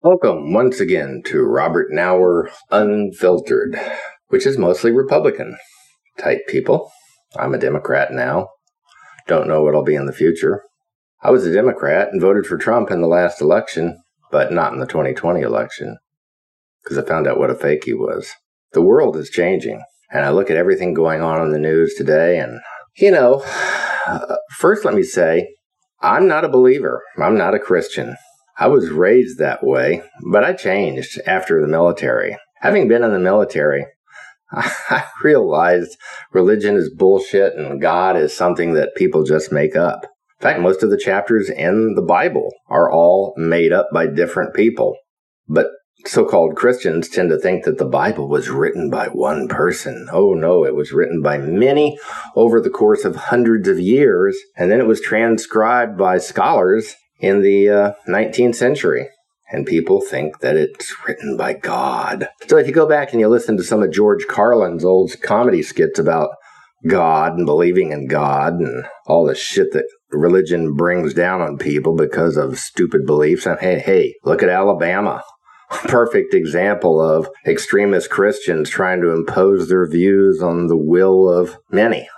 Welcome once again to Robert Nauer Unfiltered, which is mostly Republican type people. I'm a Democrat now. Don't know what I'll be in the future. I was a Democrat and voted for Trump in the last election, but not in the 2020 election, because I found out what a fake he was. The world is changing, and I look at everything going on in the news today, and, you know, uh, first let me say, I'm not a believer. I'm not a Christian. I was raised that way, but I changed after the military. Having been in the military, I realized religion is bullshit and God is something that people just make up. In fact, most of the chapters in the Bible are all made up by different people. But so called Christians tend to think that the Bible was written by one person. Oh no, it was written by many over the course of hundreds of years, and then it was transcribed by scholars in the uh, 19th century. And people think that it's written by God. So if you go back and you listen to some of George Carlin's old comedy skits about God and believing in God and all the shit that religion brings down on people because of stupid beliefs. And hey, hey, look at Alabama. Perfect example of extremist Christians trying to impose their views on the will of many.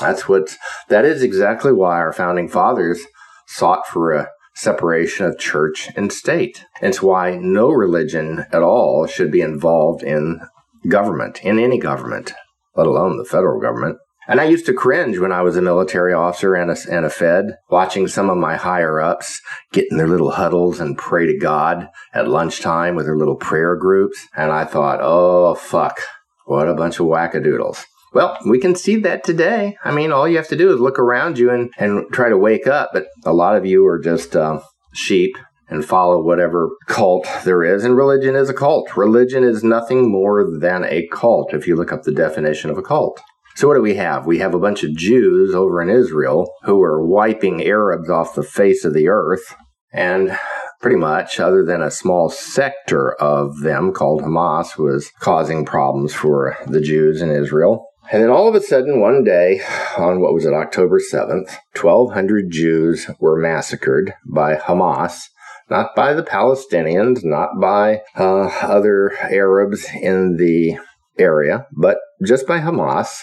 That's what, that is exactly why our founding fathers sought for a separation of church and state. It's why no religion at all should be involved in government, in any government, let alone the federal government. And I used to cringe when I was a military officer and a, and a Fed, watching some of my higher ups get in their little huddles and pray to God at lunchtime with their little prayer groups. And I thought, oh, fuck, what a bunch of wackadoodles. Well, we can see that today. I mean, all you have to do is look around you and, and try to wake up. But a lot of you are just um, sheep and follow whatever cult there is. And religion is a cult. Religion is nothing more than a cult if you look up the definition of a cult. So what do we have? We have a bunch of Jews over in Israel who are wiping Arabs off the face of the earth. And pretty much, other than a small sector of them called Hamas was causing problems for the Jews in Israel. And then all of a sudden, one day, on what was it, October 7th, 1,200 Jews were massacred by Hamas, not by the Palestinians, not by uh, other Arabs in the area, but just by Hamas.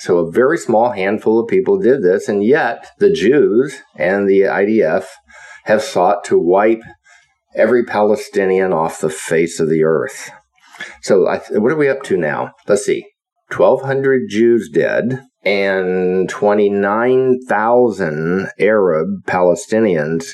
So a very small handful of people did this, and yet the Jews and the IDF have sought to wipe every Palestinian off the face of the earth. So I, what are we up to now? Let's see. 1,200 Jews dead, and 29,000 Arab Palestinians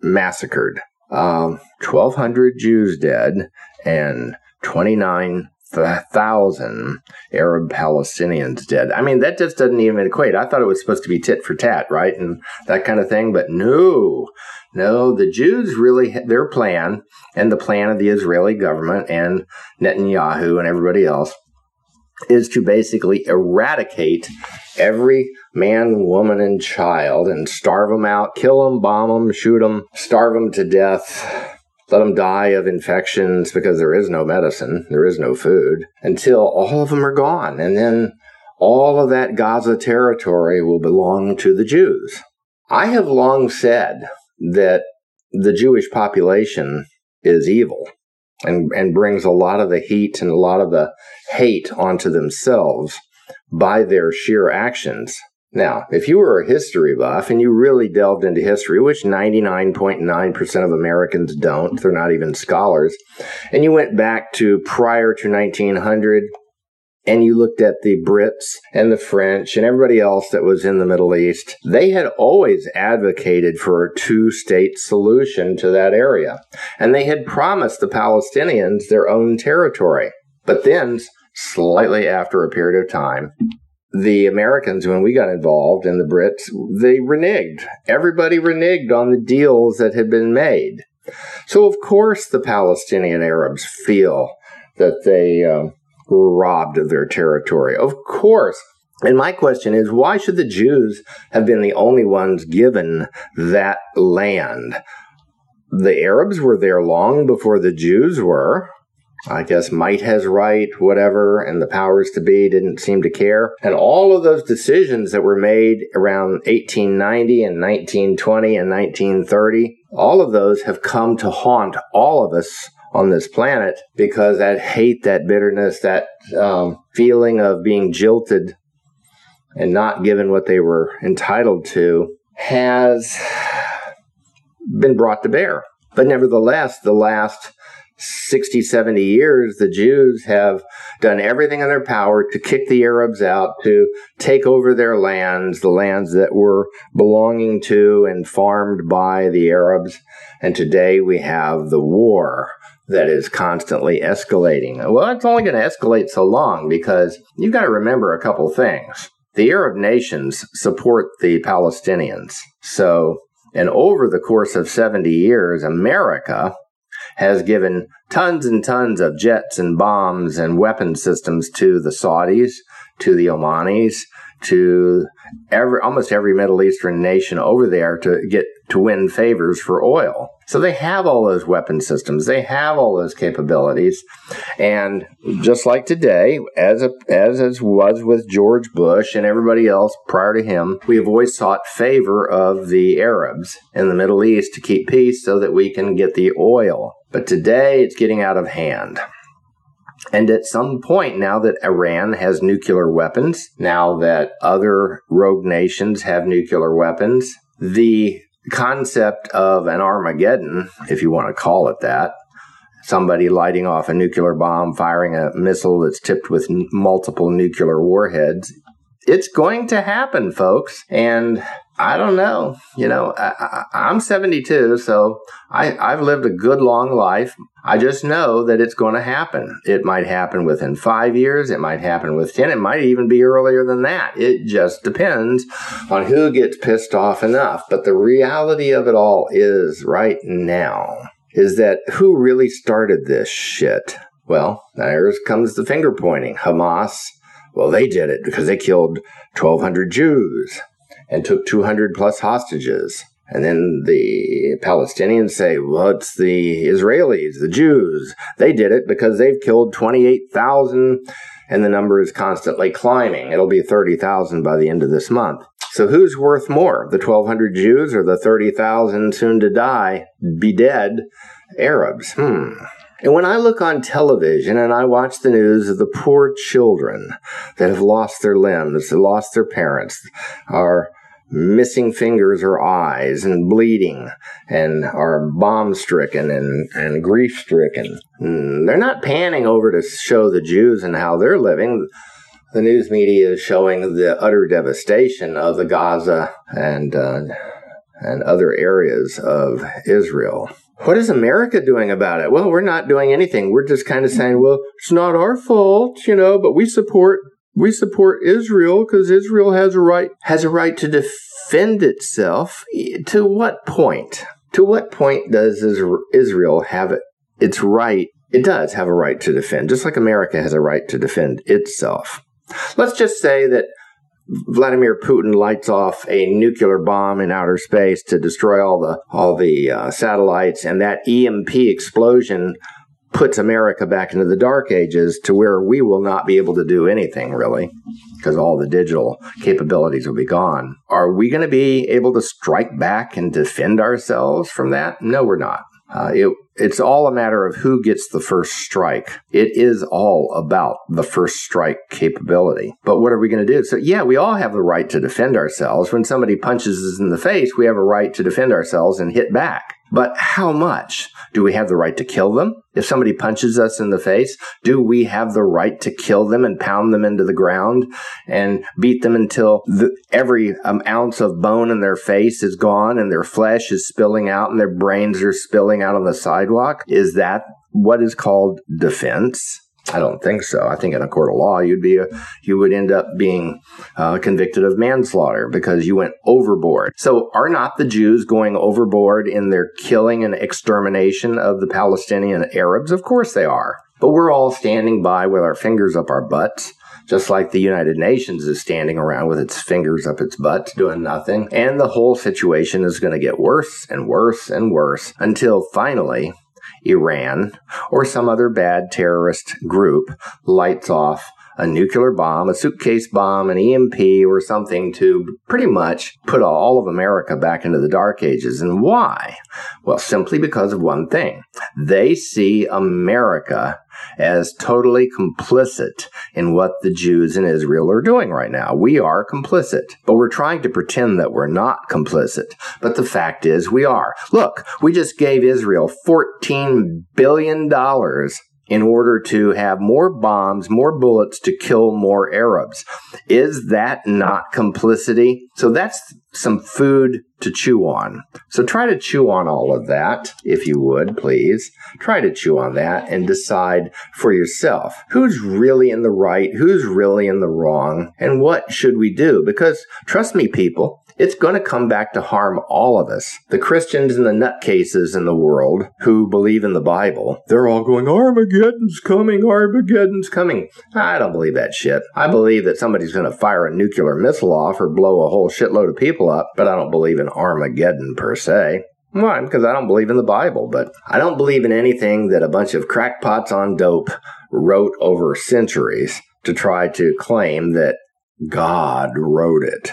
massacred. Um, 1,200 Jews dead, and 29,000 Arab Palestinians dead. I mean, that just doesn't even equate. I thought it was supposed to be tit for tat, right? And that kind of thing, but no. No, the Jews really, their plan and the plan of the Israeli government and Netanyahu and everybody else is to basically eradicate every man, woman, and child and starve them out, kill them, bomb them, shoot them, starve them to death, let them die of infections because there is no medicine, there is no food, until all of them are gone. And then all of that Gaza territory will belong to the Jews. I have long said that the Jewish population is evil and, and brings a lot of the heat and a lot of the hate onto themselves by their sheer actions. Now, if you were a history buff and you really delved into history, which 99.9% of Americans don't, they're not even scholars, and you went back to prior to 1900, and you looked at the Brits and the French and everybody else that was in the Middle East, they had always advocated for a two state solution to that area. And they had promised the Palestinians their own territory. But then, slightly after a period of time, the Americans, when we got involved, and the Brits, they reneged. Everybody reneged on the deals that had been made. So, of course, the Palestinian Arabs feel that they um, robbed of their territory. Of course. And my question is, why should the Jews have been the only ones given that land? The Arabs were there long before the Jews were. I guess might has right, whatever, and the powers to be didn't seem to care. And all of those decisions that were made around 1890 and 1920 and 1930, all of those have come to haunt all of us on this planet because that hate, that bitterness, that um, feeling of being jilted and not given what they were entitled to has been brought to bear. But nevertheless, the last 60, 70 years, the Jews have done everything in their power to kick the Arabs out, to take over their lands, the lands that were belonging to and farmed by the Arabs. And today we have the war that is constantly escalating. Well, it's only going to escalate so long because you've got to remember a couple things. The Arab nations support the Palestinians. So, and over the course of 70 years, America has given tons and tons of jets and bombs and weapon systems to the Saudis, to the Omanis, to every almost every Middle Eastern nation over there to get to win favors for oil. So they have all those weapon systems. They have all those capabilities. And just like today, as a, as, as was with George Bush and everybody else prior to him, we have always sought favor of the Arabs in the Middle East to keep peace so that we can get the oil. But today it's getting out of hand. And at some point, now that Iran has nuclear weapons, now that other rogue nations have nuclear weapons, the concept of an Armageddon, if you want to call it that, somebody lighting off a nuclear bomb, firing a missile that's tipped with n- multiple nuclear warheads, it's going to happen, folks. And I don't know. You know, I, am 72, so I, I've lived a good long life. I just know that it's going to happen. It might happen within five years. It might happen with 10. It might even be earlier than that. It just depends on who gets pissed off enough. But the reality of it all is right now is that who really started this shit? Well, there comes the finger pointing. Hamas. Well, they did it because they killed 1,200 Jews and took 200 plus hostages. And then the Palestinians say, well, it's the Israelis, the Jews. They did it because they've killed 28,000 and the number is constantly climbing. It'll be 30,000 by the end of this month. So who's worth more, the 1,200 Jews or the 30,000 soon to die, be dead Arabs? Hmm. And when I look on television and I watch the news of the poor children that have lost their limbs, lost their parents, are missing fingers or eyes and bleeding and are bomb stricken and, and grief stricken. Mm, they're not panning over to show the Jews and how they're living. The news media is showing the utter devastation of the Gaza and uh, and other areas of Israel. What is America doing about it? Well, we're not doing anything. We're just kind of saying, well, it's not our fault, you know, but we support we support Israel because Israel has a right has a right to defend itself. To what point? To what point does Israel have its right? It does have a right to defend, just like America has a right to defend itself. Let's just say that Vladimir Putin lights off a nuclear bomb in outer space to destroy all the all the uh, satellites, and that EMP explosion puts America back into the dark ages to where we will not be able to do anything really because all the digital capabilities will be gone. Are we going to be able to strike back and defend ourselves from that? No, we're not. Uh, it, it's all a matter of who gets the first strike. It is all about the first strike capability. But what are we going to do? So, yeah, we all have the right to defend ourselves. When somebody punches us in the face, we have a right to defend ourselves and hit back. But how much? Do we have the right to kill them? If somebody punches us in the face, do we have the right to kill them and pound them into the ground and beat them until the, every um, ounce of bone in their face is gone and their flesh is spilling out and their brains are spilling out on the sidewalk? Is that what is called defense? I don't think so. I think in a court of law, you'd be a, you would end up being uh, convicted of manslaughter because you went overboard. So, are not the Jews going overboard in their killing and extermination of the Palestinian Arabs? Of course they are. But we're all standing by with our fingers up our butts, just like the United Nations is standing around with its fingers up its butt, doing nothing. And the whole situation is going to get worse and worse and worse until finally Iran, or some other bad terrorist group lights off a nuclear bomb, a suitcase bomb, an EMP, or something to pretty much put all of America back into the dark ages. And why? Well, simply because of one thing. They see America as totally complicit in what the Jews in Israel are doing right now. We are complicit, but we're trying to pretend that we're not complicit. But the fact is we are. Look, we just gave Israel $14 billion in order to have more bombs, more bullets to kill more Arabs. Is that not complicity? So that's some food to chew on. So try to chew on all of that, if you would, please. Try to chew on that and decide for yourself who's really in the right, who's really in the wrong, and what should we do? Because trust me, people, it's going to come back to harm all of us. The Christians and the nutcases in the world who believe in the Bible, they're all going, Armageddon's coming, Armageddon's coming. I don't believe that shit. I believe that somebody's going to fire a nuclear missile off or blow a whole shitload of people up, but I don't believe in Armageddon per se. Why? Because I don't believe in the Bible, but I don't believe in anything that a bunch of crackpots on dope wrote over centuries to try to claim that God wrote it.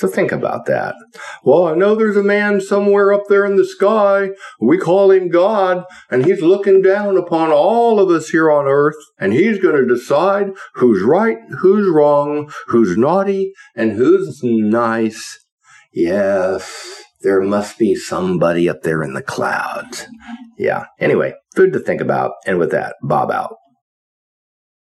So think about that. Well, I know there's a man somewhere up there in the sky. We call him God, and he's looking down upon all of us here on earth, and he's going to decide who's right, who's wrong, who's naughty, and who's nice. Yes, there must be somebody up there in the clouds. Yeah. Anyway, food to think about. And with that, Bob out.